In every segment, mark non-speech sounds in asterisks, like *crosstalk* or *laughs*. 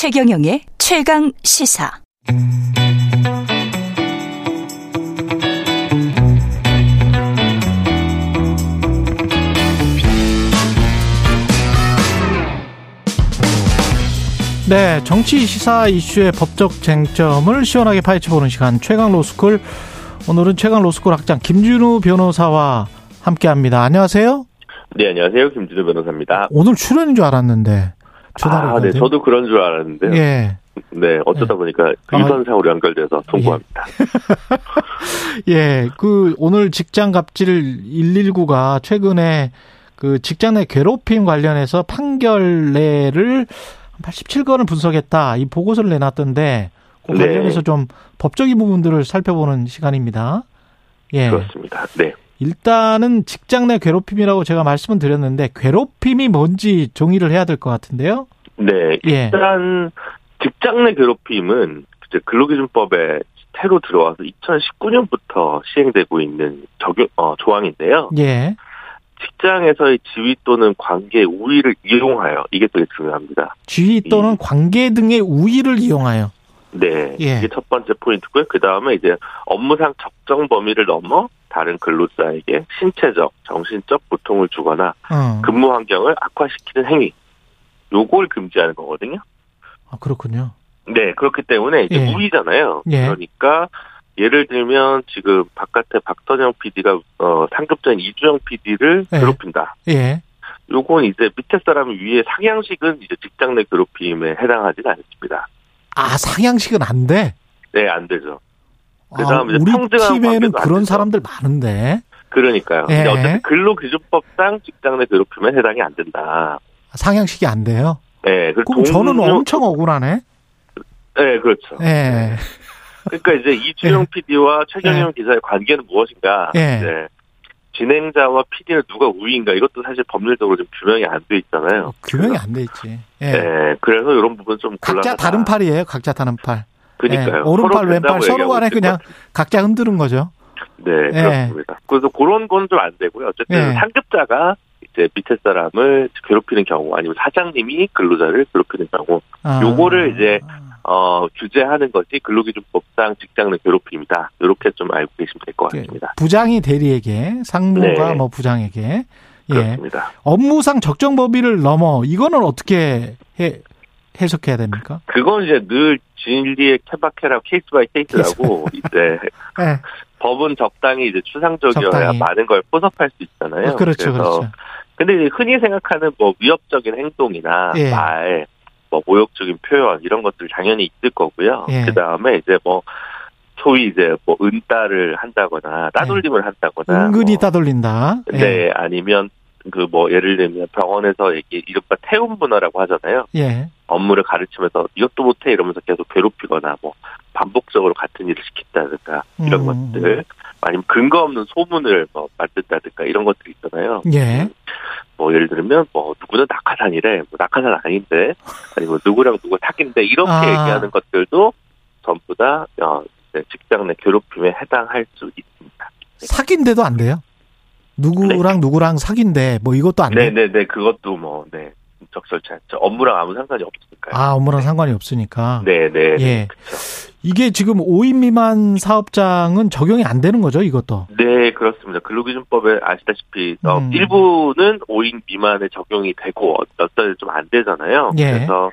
최경영의 최강 시사. 네, 정치 시사 이슈의 법적 쟁점을 시원하게 파헤쳐보는 시간 최강 로스쿨. 오늘은 최강 로스쿨 학장 김준우 변호사와 함께합니다. 안녕하세요. 네, 안녕하세요. 김준우 변호사입니다. 오늘 출연인 줄 알았는데. 아, 네, 저도 그런 줄 알았는데요. 예. 네, 어쩌다 예. 보니까 유선상으로 연결돼서 통보합니다. *laughs* 예, 그 오늘 직장 갑질 119가 최근에 그 직장 내 괴롭힘 관련해서 판결내를 87건을 분석했다. 이 보고서를 내놨던데 그 네. 관련해서 좀 법적인 부분들을 살펴보는 시간입니다. 예. 그렇습니다. 네. 일단은 직장 내 괴롭힘이라고 제가 말씀을 드렸는데 괴롭힘이 뭔지 정의를 해야 될 것 같은데요. 네, 예. 일단 직장 내 괴롭힘은 이제 근로기준법에 새로 들어와서 2019년부터 시행되고 있는 적용 어, 조항인데요. 예. 직장에서의 지위 또는 관계 우위를 이용하여 이게 되게 중요합니다. 지위 또는 관계 등의 우위를 이용하여. 네, 예. 이게 첫 번째 포인트고요. 그 다음에 이제 업무상 적정 범위를 넘어 다른 근로자에게 신체적, 정신적 고통을 주거나 어. 근무 환경을 악화시키는 행위. 요걸 금지하는 거거든요. 아, 그렇군요. 네, 그렇기 때문에 이제 예. 우위잖아요. 예. 그러니까 예를 들면 지금 바깥에 박선영 PD가 어, 상급자인 이주영 PD를 예. 괴롭힌다. 예. 요건 이제 밑에 사람이 위에 상향식은 이제 직장 내 괴롭힘에 해당하지는 않습니다. 아, 상향식은 안 돼? 네, 안 되죠. 아, 그다음에 이제 우리 팀에는 그런. 사람들 많은데. 그러니까요. 예. 근데 어쨌든 근로기준법상 직장 내 괴롭힘에 해당이 안 된다. 상향식이 안 돼요? 네, 그 그럼 저는 엄청 억울하네. 네, 그렇죠. 예. 그러니까 이제 이주영 PD와 최경영 기자의 관계는 무엇인가? 예. 진행자와 PD는 누가 우위인가? 이것도 사실 법률적으로 좀 규명이 안 돼 있잖아요. 규명이 안 돼 있지. 예. 네, 그래서 이런 부분 좀 각자 곤란하다. 다른 팔이에요. 각자 다른 팔. 그러니까요. 예. 오른팔, 왼팔 서로 간에 그냥. 각자 흔드는 거죠. 네, 예. 그렇습니다. 그래서 그런 건 좀 안 되고요. 어쨌든 예. 상급자가 이제 밑에 사람을 괴롭히는 경우 아니면 사장님이 근로자를 괴롭히는 경우 아. 요거를 이제 어, 규제하는 것이 근로기준법상 직장 내 괴롭힘이다. 이렇게 좀 알고 계시면 될것 예. 같습니다. 부장이 대리에게, 상무가 네. 뭐 부장에게. 예. 그렇습니다. 업무상 적정 범위를 넘어 이거는 어떻게 해, 해석해야 됩니까? 그건 이제 늘 진리의 케바케라 case by case라고 이제 예. 법은 적당히 이제 추상적이어야 적당히. 많은 걸 포섭할 수 있잖아요. 어, 그렇죠, 그렇죠. 근데 이제 흔히 생각하는 뭐 위협적인 행동이나 예. 말, 뭐 모욕적인 표현 이런 것들 당연히 있을 거고요. 예. 그 다음에 이제 뭐 소위 이제 뭐 은따를 한다거나 따돌림을 한다거나 은근히 뭐 따돌린다. 예. 네, 아니면 그 뭐 예를 들면 병원에서 이게 이른바 태움 문화라고 하잖아요. 예. 업무를 가르치면서 이것도 못해 이러면서 계속 괴롭히거나 뭐 반복적으로 같은 일을 시킨다든가 이런 음. 것들 아니면 근거 없는 소문을 뭐 만든다든가 이런 것들이 있잖아요. 예. 뭐 예를 들면 뭐 누구는 낙하산이래, 뭐 낙하산 아닌데, 아니면 누구랑 누구 사귄데 이렇게 아. 얘기하는 것들도 전부 다 어, 직장 내 괴롭힘에 해당할 수 있습니다. 사귄데도 안 돼요? 누구랑 누구랑 사귄데 뭐 이것도 안 돼? 네네네 그것도 뭐 네. 적절치 않죠. 업무랑 아무 상관이 없으니까요. 아, 업무랑 상관이 없으니까. 네 네. 예. 그렇죠. 이게 지금 5인 미만 사업장은 적용이 안 되는 거죠, 이것도. 네, 그렇습니다. 근로기준법에 아시다시피 어, 음. 일부는 5인 미만에 적용이 되고 몇달좀안 되잖아요. 예. 그래서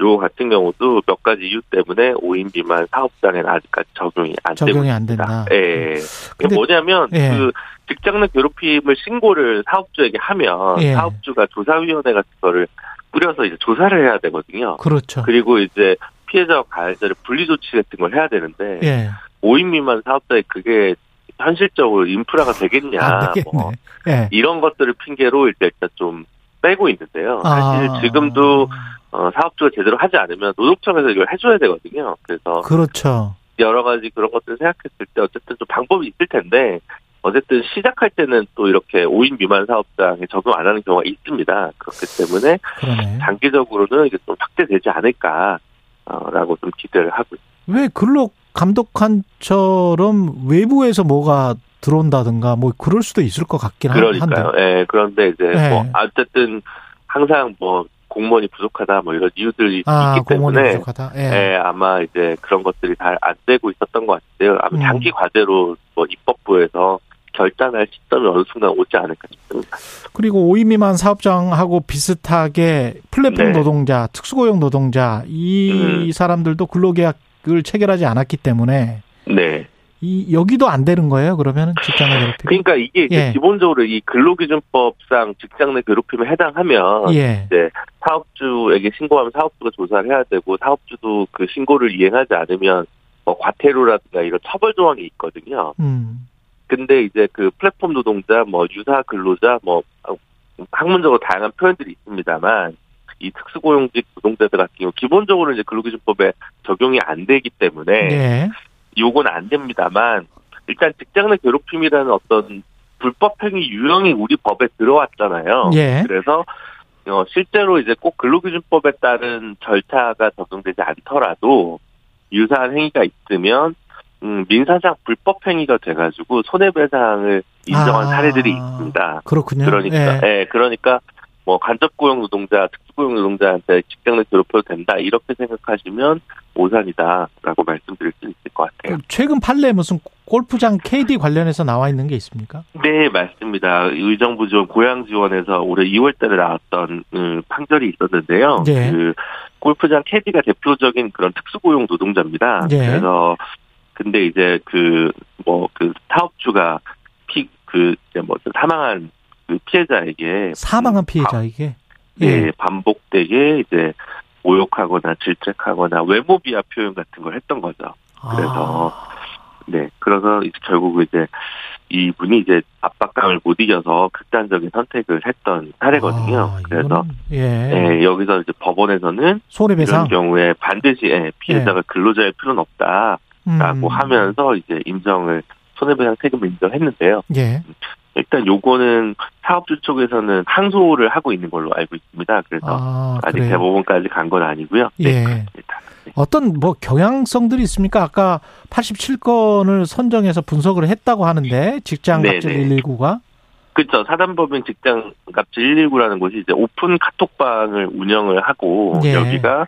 요 같은 경우도 몇 가지 이유 때문에 5인 미만 사업장에는 아직까지 적용이 안 되고 적용이 안. 된다. 예. 근데- 뭐냐면 예. 그 직장 내 괴롭힘을 신고를 사업주에게 하면 예. 사업주가 조사위원회 같은 거를 꾸려서 이제 조사를 해야 되거든요. 그렇죠. 그리고 이제 피해자와 가해자를 분리 조치 같은 걸 해야 되는데 예. 5인 미만 사업자에 그게 현실적으로 인프라가 되겠냐 안 되겠네. 뭐 예. 이런 것들을 핑계로 일단 좀 빼고 있는데요. 사실 아. 지금도 어, 사업주가 제대로 하지 않으면 노동청에서 이걸 해줘야 되거든요. 그래서 그렇죠. 여러 가지 그런 것들을 생각했을 때 어쨌든 좀 방법이 있을 텐데 어쨌든 시작할 때는 또 이렇게 5인 미만 사업장에 적용 안 하는 경우가 있습니다. 그렇기 때문에 그러네. 장기적으로는 이게 좀 확대되지 않을까라고 좀 기대를 하고 있습니다. 왜 근로 감독관처럼 외부에서 뭐가 들어온다든가 뭐 그럴 수도 있을 것 같긴 한- 한데. 그러니까요. 예, 그런데 이제 네. 뭐 어쨌든 항상 뭐 공무원이 부족하다 뭐 이런 이유들이 아, 있기 공원이 때문에 부족하다. 예. 예, 아마 이제 그런 것들이 잘 안 되고 있었던 것 같은데요. 아마 음. 장기 과제로 뭐 입법부에서 결단할 시점이 어느 순간 오지 않을까 싶습니다. 그리고 5인 미만 사업장하고 비슷하게 플랫폼 네. 노동자, 특수고용 노동자 이 음. 사람들도 근로계약 을 체결하지 않았기 때문에 네. 이 여기도 안 되는 거예요. 그러면 직장 내 괴롭힘. 그러니까 이게 예. 기본적으로 이 근로기준법상 직장 내 괴롭힘에 해당하면 예. 이제 사업주에게 신고하면 사업주가 조사를 해야 되고 사업주도 그 신고를 이행하지 않으면 뭐 과태료라든가 이런 처벌 조항이 있거든요. 음. 근데 이제 그 플랫폼 노동자, 뭐 유사 근로자, 뭐 학문적으로 다양한 표현들이 있습니다만 이 특수고용직 노동자들 같은 경우 기본적으로 이제 근로기준법에 적용이 안 되기 때문에 예. 요건 안 됩니다만 일단 직장 내 괴롭힘이라는 어떤 불법 행위 유형이 우리 법에 들어왔잖아요. 예. 그래서 어, 실제로 이제 꼭 근로기준법에 따른 절차가 적용되지 않더라도 유사한 행위가 있으면 음, 민사상 불법 행위가 돼가지고 손해배상을 인정한 아. 사례들이 있습니다. 그렇군요. 그러니까, 예. 예, 그러니까 뭐 간접 고용 노동자, 특수 고용 노동자한테 직장 내 괴롭혀도 된다 이렇게 생각하시면 오산이다라고 말씀드릴 수 있을 것 같아요. 최근 판례 무슨 골프장 KD 관련해서 나와 있는 게 있습니까? 네, 맞습니다. 의정부 지원 고양 지원에서 올해 2월달에 나왔던 음, 판결이 있었는데요. 예. 그 골프장 캐디가 대표적인 그런 특수 고용 노동자입니다. 예. 그래서 근데 이제 그 뭐그 사업주가 피그 뭐 사망한 그 피해자에게 사망한 피해자에게. 예, 예. 반복되게 이제 모욕하거나 질책하거나 외모 비하 표현 같은 걸 했던 거죠. 그래서 아. 네, 그래서 이제 결국 이제 이분이 이제 압박감을 못 이겨서 극단적인 선택을 했던 사례거든요. 아, 그래서 예. 예, 여기서 이제 법원에서는 손해배상 이런 경우에 반드시 예, 피해자가 근로자일 필요는 없다라고 음. 하면서 이제 인정을 손해배상 책임을 인정했는데요. 예. 일단 요거는 사업주 쪽에서는 항소를 하고 있는 걸로 알고 있습니다. 그래서 아, 아, 직. 대법원까지 간 건 아니고요. 예. 네, 그렇습니다. 네. 어떤 뭐 경향성들이 있습니까? 아까 87건을 선정해서 분석을 했다고 하는데 직장 네네. 갑질 119가 그렇죠. 사단법인 직장 갑질 119라는 곳이 이제 오픈 카톡방을 운영을 하고 예. 여기가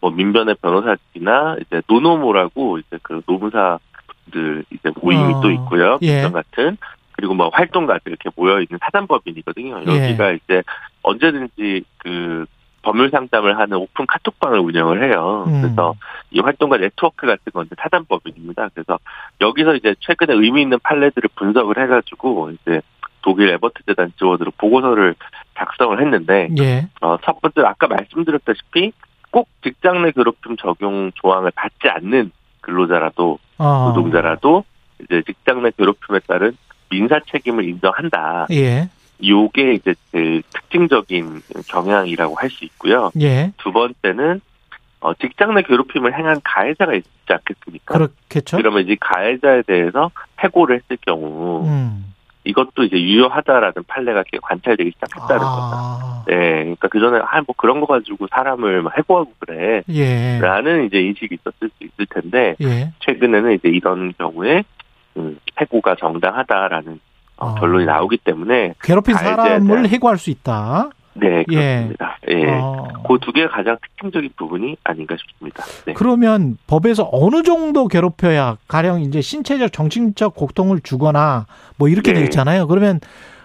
뭐 민변의 변호사들이나 이제 노노모라고 이제 그 노무사들 이제 모임이 어. 또 있고요. 예. 같은 그리고 뭐 활동가들 이렇게 모여 있는 사단법인이거든요. 예. 여기가 이제 언제든지 그 법률 상담을 하는 오픈 카톡방을 운영을 해요. 음. 그래서 이 활동가 네트워크 같은 건데 사단법인입니다. 그래서 여기서 이제 최근에 의미 있는 판례들을 분석을 해가지고 이제 독일 에버트 재단 지원으로 보고서를 작성을 했는데 예. 어, 첫 번째 아까 말씀드렸다시피 꼭 직장 내 괴롭힘 적용 조항을 받지 않는 근로자라도 어. 노동자라도 이제 직장 내 괴롭힘에 따른 민사 책임을 인정한다. 예. 요게 이제 그 특징적인 경향이라고 할 수 있고요. 예. 두 번째는 어, 직장 내 괴롭힘을 행한 가해자가 있지 않겠습니까? 그렇겠죠. 그러면 이제 가해자에 대해서 해고를 했을 경우 음. 이것도 이제 유효하다라는 판례가 이렇게 관찰되기 시작했다는. 아. 네, 그러니까 그 전에 아 뭐 그런 거 가지고 사람을 막 해고하고 그래. 예. 라는 이제 인식이 있었을 수 있을 텐데 예. 최근에는 이제 이런 경우에 음, 해고가 정당하다라는 어, 아. 결론이 나오기 때문에 괴롭힌 사람을 해고할 수 있다. 네 예. 그렇습니다. 예. 어. 그두 개가 가장 특징적인 부분이 아닌가 싶습니다. 네. 그러면 법에서 어느 정도 괴롭혀야 가령 이제 신체적 정신적 고통을 주거나 뭐 이렇게 돼 네. 있잖아요. 그러면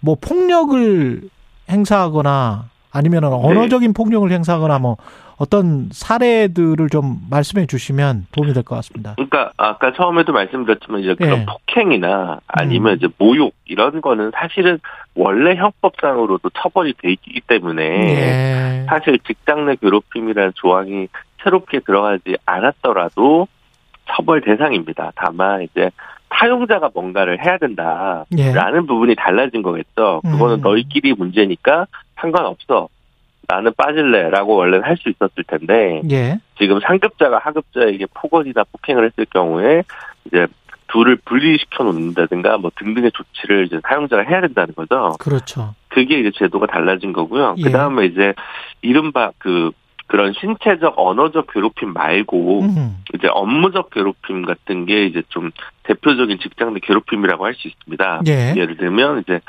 뭐 폭력을 행사하거나 아니면 네. 언어적인 폭력을 행사하거나 뭐 어떤 사례들을 좀 말씀해 주시면 도움이 될 것 같습니다. 그러니까 아까 처음에도 말씀드렸지만 이제 그런 예. 폭행이나 아니면 음. 이제 모욕 이런 거는 사실은 원래 형법상으로도 처벌이 돼 있기 때문에 예. 사실 직장 내 괴롭힘이라는 조항이 새롭게 들어가지 않았더라도 처벌 대상입니다. 다만 이제 사용자가 뭔가를 해야 된다라는 예. 부분이 달라진 거겠죠. 그거는 음. 너희끼리 문제니까 상관없어. 나는 빠질래라고 원래는 할 수 있었을 텐데 예. 지금 상급자가 하급자에게 폭언이나 폭행을 했을 경우에 이제 둘을 분리시켜 놓는다든가 뭐 등등의 조치를 이제 사용자가 해야 된다는 거죠. 그렇죠. 그게 이제 제도가 달라진 거고요. 예. 그 다음에 이제 이른바 그 그런 신체적 언어적 괴롭힘 말고 음. 이제 업무적 괴롭힘 같은 게 이제 좀 대표적인 직장 내 괴롭힘이라고 할 수 있습니다. 예. 예를 들면 이제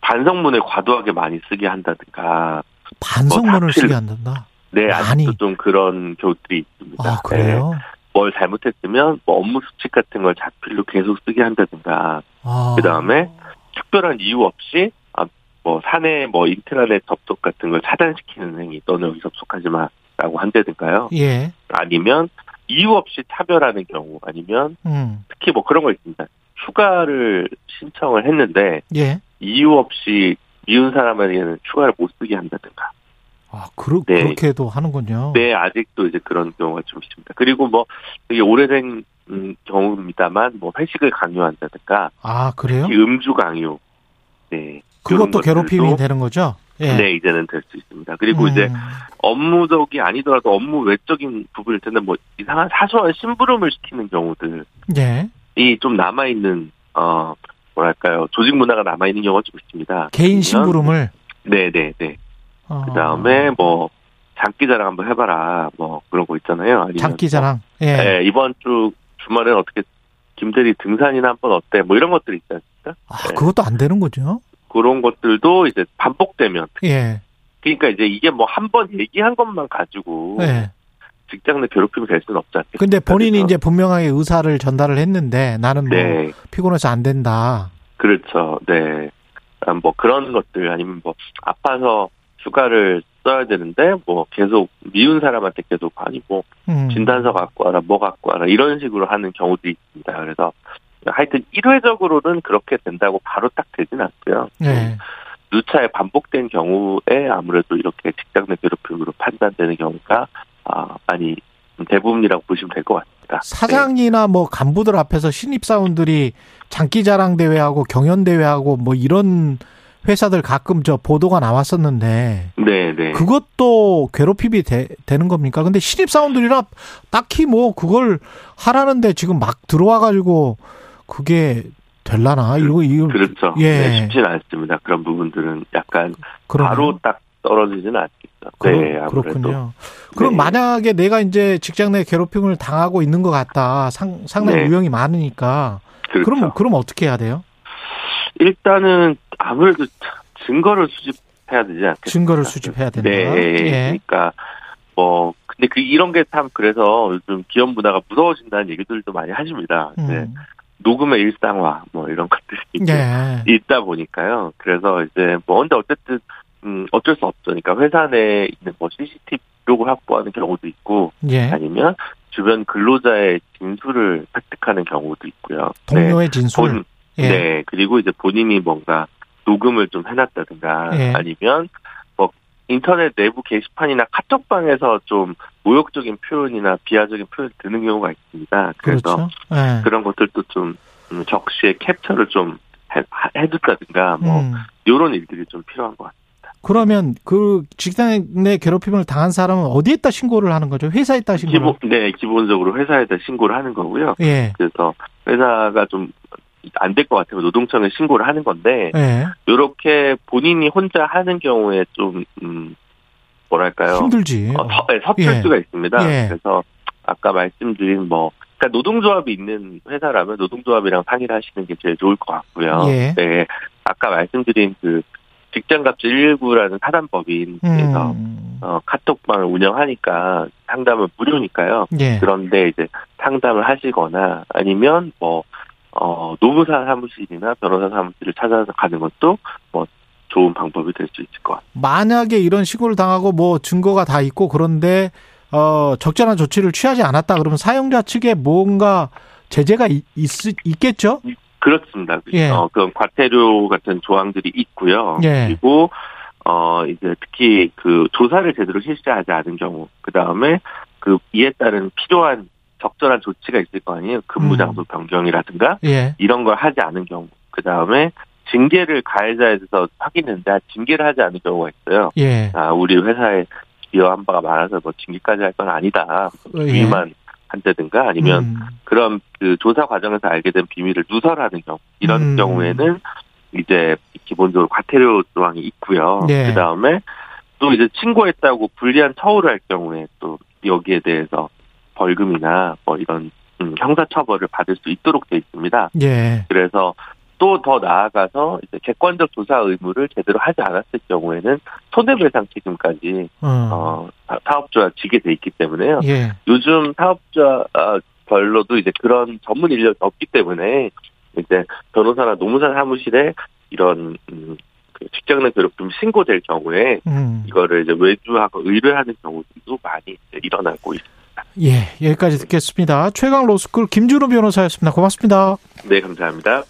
반성문을 과도하게 많이 쓰게 한다든가 반성문을 뭐 쓰게 한단다. 네. 아직도 좀 그런 교들이 있습니다. 아 그래요? 네, 뭘 잘못했으면 뭐 업무 수칙 같은 걸 자필로 계속 쓰게 한다든가 아. 그 다음에 특별한 이유 없이 아, 뭐 사내 뭐 인트라넷 접속 같은 걸 차단시키는 행위 너는 여기 접속하지 마라고 한다든가요. 예. 아니면 이유 없이 차별하는 경우 아니면 음. 특히 뭐 그런 거 있습니다. 휴가를 신청을 했는데 예. 이유 없이 미운 사람에게는 휴가를 못 쓰게 한다든가. 아, 그러, 네. 그렇게도 하는군요. 네, 아직도 이제 그런 경우가 좀 있습니다. 그리고 뭐 되게 오래된 음, 경우입니다만 뭐 회식을 강요한다든가 아, 그래요? 음주 강요. 네. 그것도 괴롭힘이 되는 거죠? 예. 네, 이제는 될 수 있습니다. 그리고 음. 이제 업무적이 아니더라도 업무 외적인 부분일 텐데 뭐 이상한 사소한 심부름을 시키는 경우들이 예. 좀 남아 있는 어 뭐랄까요 조직 문화가 남아 있는 경우가 좀 있습니다. 개인 심부름을. 네, 네, 네. 어. 그 다음에 뭐 장기자랑 한번 해봐라 뭐 그런 거 있잖아요. 아니면 장기자랑. 뭐, 예. 네, 이번 주 주말에는 어떻게 김대리 등산이나 한번 어때? 뭐 이런 것들이 있지 않습니까? 아, 네. 그것도 안 되는 거죠? 그런 것들도 이제 반복되면 예. 그러니까 이제 이게 뭐 한 번 얘기한 것만 가지고 예. 직장 내 괴롭힘이 될 수는 없지 않습니까? 근데 본인이 그래서- 이제 분명하게 의사를 전달을 했는데 나는 뭐 네, 피곤해서 안 된다. 그렇죠. 네. 아, 뭐 그런 것들 아니면 뭐 아파서 휴가를 써야 되는데 뭐 계속 미운 사람한테 계속 아니 뭐 음. 진단서 갖고 와라 뭐 갖고 와라 이런 식으로 하는 경우도 있습니다. 그래서 하여튼 일회적으로는 그렇게 된다고 바로 딱 되진 않고요. 예. 누차에 반복된 경우에 아무래도 이렇게 직장 내 괴롭힘으로 판단되는 경우가 아, 많이 대부분이라고 보시면 될 것 같습니다. 사장이나 뭐 간부들 앞에서 신입사원들이 장기자랑 대회하고 경연 대회하고 뭐 이런 회사들 가끔 저 보도가 나왔었는데 네, 네. 그것도 괴롭힘이 되, 는 겁니까? 근데 신입사원들이라 딱히 뭐 그걸 하라는데 지금 막 들어와 가지고 그게 될라나 이거 이거 그렇죠. 예. 네, 쉽지는 않습니다. 그런 부분들은 약간 그러네요. 바로 딱 떨어지지는 않겠죠. 그렇, 네, 아무래도. 그렇군요. 그럼 네. 만약에 내가 이제 직장 내 괴롭힘을 당하고 있는 것 같다. 상, 상당히 네. 유형이 많으니까. 그렇죠. 그럼 그럼 어떻게 해야 돼요? 일단은 아무래도 증거를 수집해야 되지 않겠습니까? 증거를 수집해야 된다. 네, 예. 그러니까 뭐 근데 그 이런 게 참 그래서 요즘 기업 문화가 무서워진다는 얘기들도 많이 하십니다. 네. 음. 녹음의 일상화 뭐 이런 것들이 예. 있다 보니까요. 그래서 이제 뭐 근데 어쨌든 음 어쩔 수 없죠. 그러니까 회사 내에 있는 뭐 CCTV 기록을 확보하는 경우도 있고 예. 아니면 주변 근로자의 진술을 획득하는 경우도 있고요. 동료의 네. 진술. 본, 예. 네. 그리고 이제 본인이 뭔가 녹음을 좀 해놨다든가 예. 아니면 뭐 인터넷 내부 게시판이나 카톡방에서 좀 모욕적인 표현이나 비하적인 표현이 드는 경우가 있습니다. 그래서 그렇죠. 예. 그런 것들도 좀 음, 적시에 캡처를 좀 해, 해뒀다든가 뭐 음. 이런 일들이 좀 필요한 것 같아요. 그러면 그 직장 내 괴롭힘을 당한 사람은 어디에다 신고를 하는 거죠? 회사에다 신고를. 기본 네 기본적으로 회사에다 신고를 하는 거고요. 예. 그래서 회사가 좀 안 될 것 같으면 노동청에 신고를 하는 건데 예. 이렇게 본인이 혼자 하는 경우에 좀 음, 뭐랄까요? 힘들지. 어, 서, 네, 섭질 예. 수가 있습니다. 예. 그래서 아까 말씀드린 뭐 그러니까 노동조합이 있는 회사라면 노동조합이랑 상의를 하시는 게 제일 좋을 것 같고요. 예. 네, 아까 말씀드린 그 직장갑질 119라는 사단법인에서 음. 어, 카톡방을 운영하니까 상담은 무료니까요. 예. 그런데 이제 상담을 하시거나 아니면 뭐 어, 노무사 사무실이나 변호사 사무실을 찾아서 가는 것도 뭐 좋은 방법이 될 수 있을 것 같아요. 만약에 이런 신고를 당하고 뭐 증거가 다 있고 그런데 어 적절한 조치를 취하지 않았다 그러면 사용자 측에 뭔가 제재가 있, 있, 겠죠 그렇습니다. 예. 어, 그런 과태료 같은 조항들이 있고요. 예. 그리고 어 이제 특히 그 조사를 제대로 실시하지 않은 경우, 그 다음에 그 이에 따른 필요한 적절한 조치가 있을 거 아니에요. 근무 음. 장소 변경이라든가 예. 이런 걸 하지 않은 경우, 그 다음에 징계를 가해자에 대해서 확인했는데 징계를 하지 않은 경우가 있어요. 예. 아 우리 회사에 기여한 바가 많아서 뭐 징계까지 할 건 아니다. 예. 주의만 한다든가 아니면 음. 그런 그 조사 과정에서 알게 된 비밀을 누설하는 경우 이런 음. 경우에는 이제 기본적으로 과태료 조항이 있고요. 네. 그 다음에 또 이제 신고했다고 불리한 처우를 할 경우에 또 여기에 대해서 벌금이나 뭐 이런 음, 형사처벌을 받을 수 있도록 돼 있습니다. 예. 그래서 또 더 나아가서 이제 객관적 조사 의무를 제대로 하지 않았을 경우에는 손해배상 책임까지 어. 어, 사- 사업주가 지게 돼 있기 때문에요. 예. 요즘 사업자 별로도 이제 그런 전문 인력이 없기 때문에 이제 변호사나 노무사 사무실에 이런 음, 그 직장 내 괴롭힘 신고될 경우에 음. 이거를 이제 외주하고 의뢰하는 경우들도 많이 일어나고 있습니다. 예. 여기까지 듣겠습니다. 최강 로스쿨 김준우 변호사였습니다. 고맙습니다. 네, 감사합니다.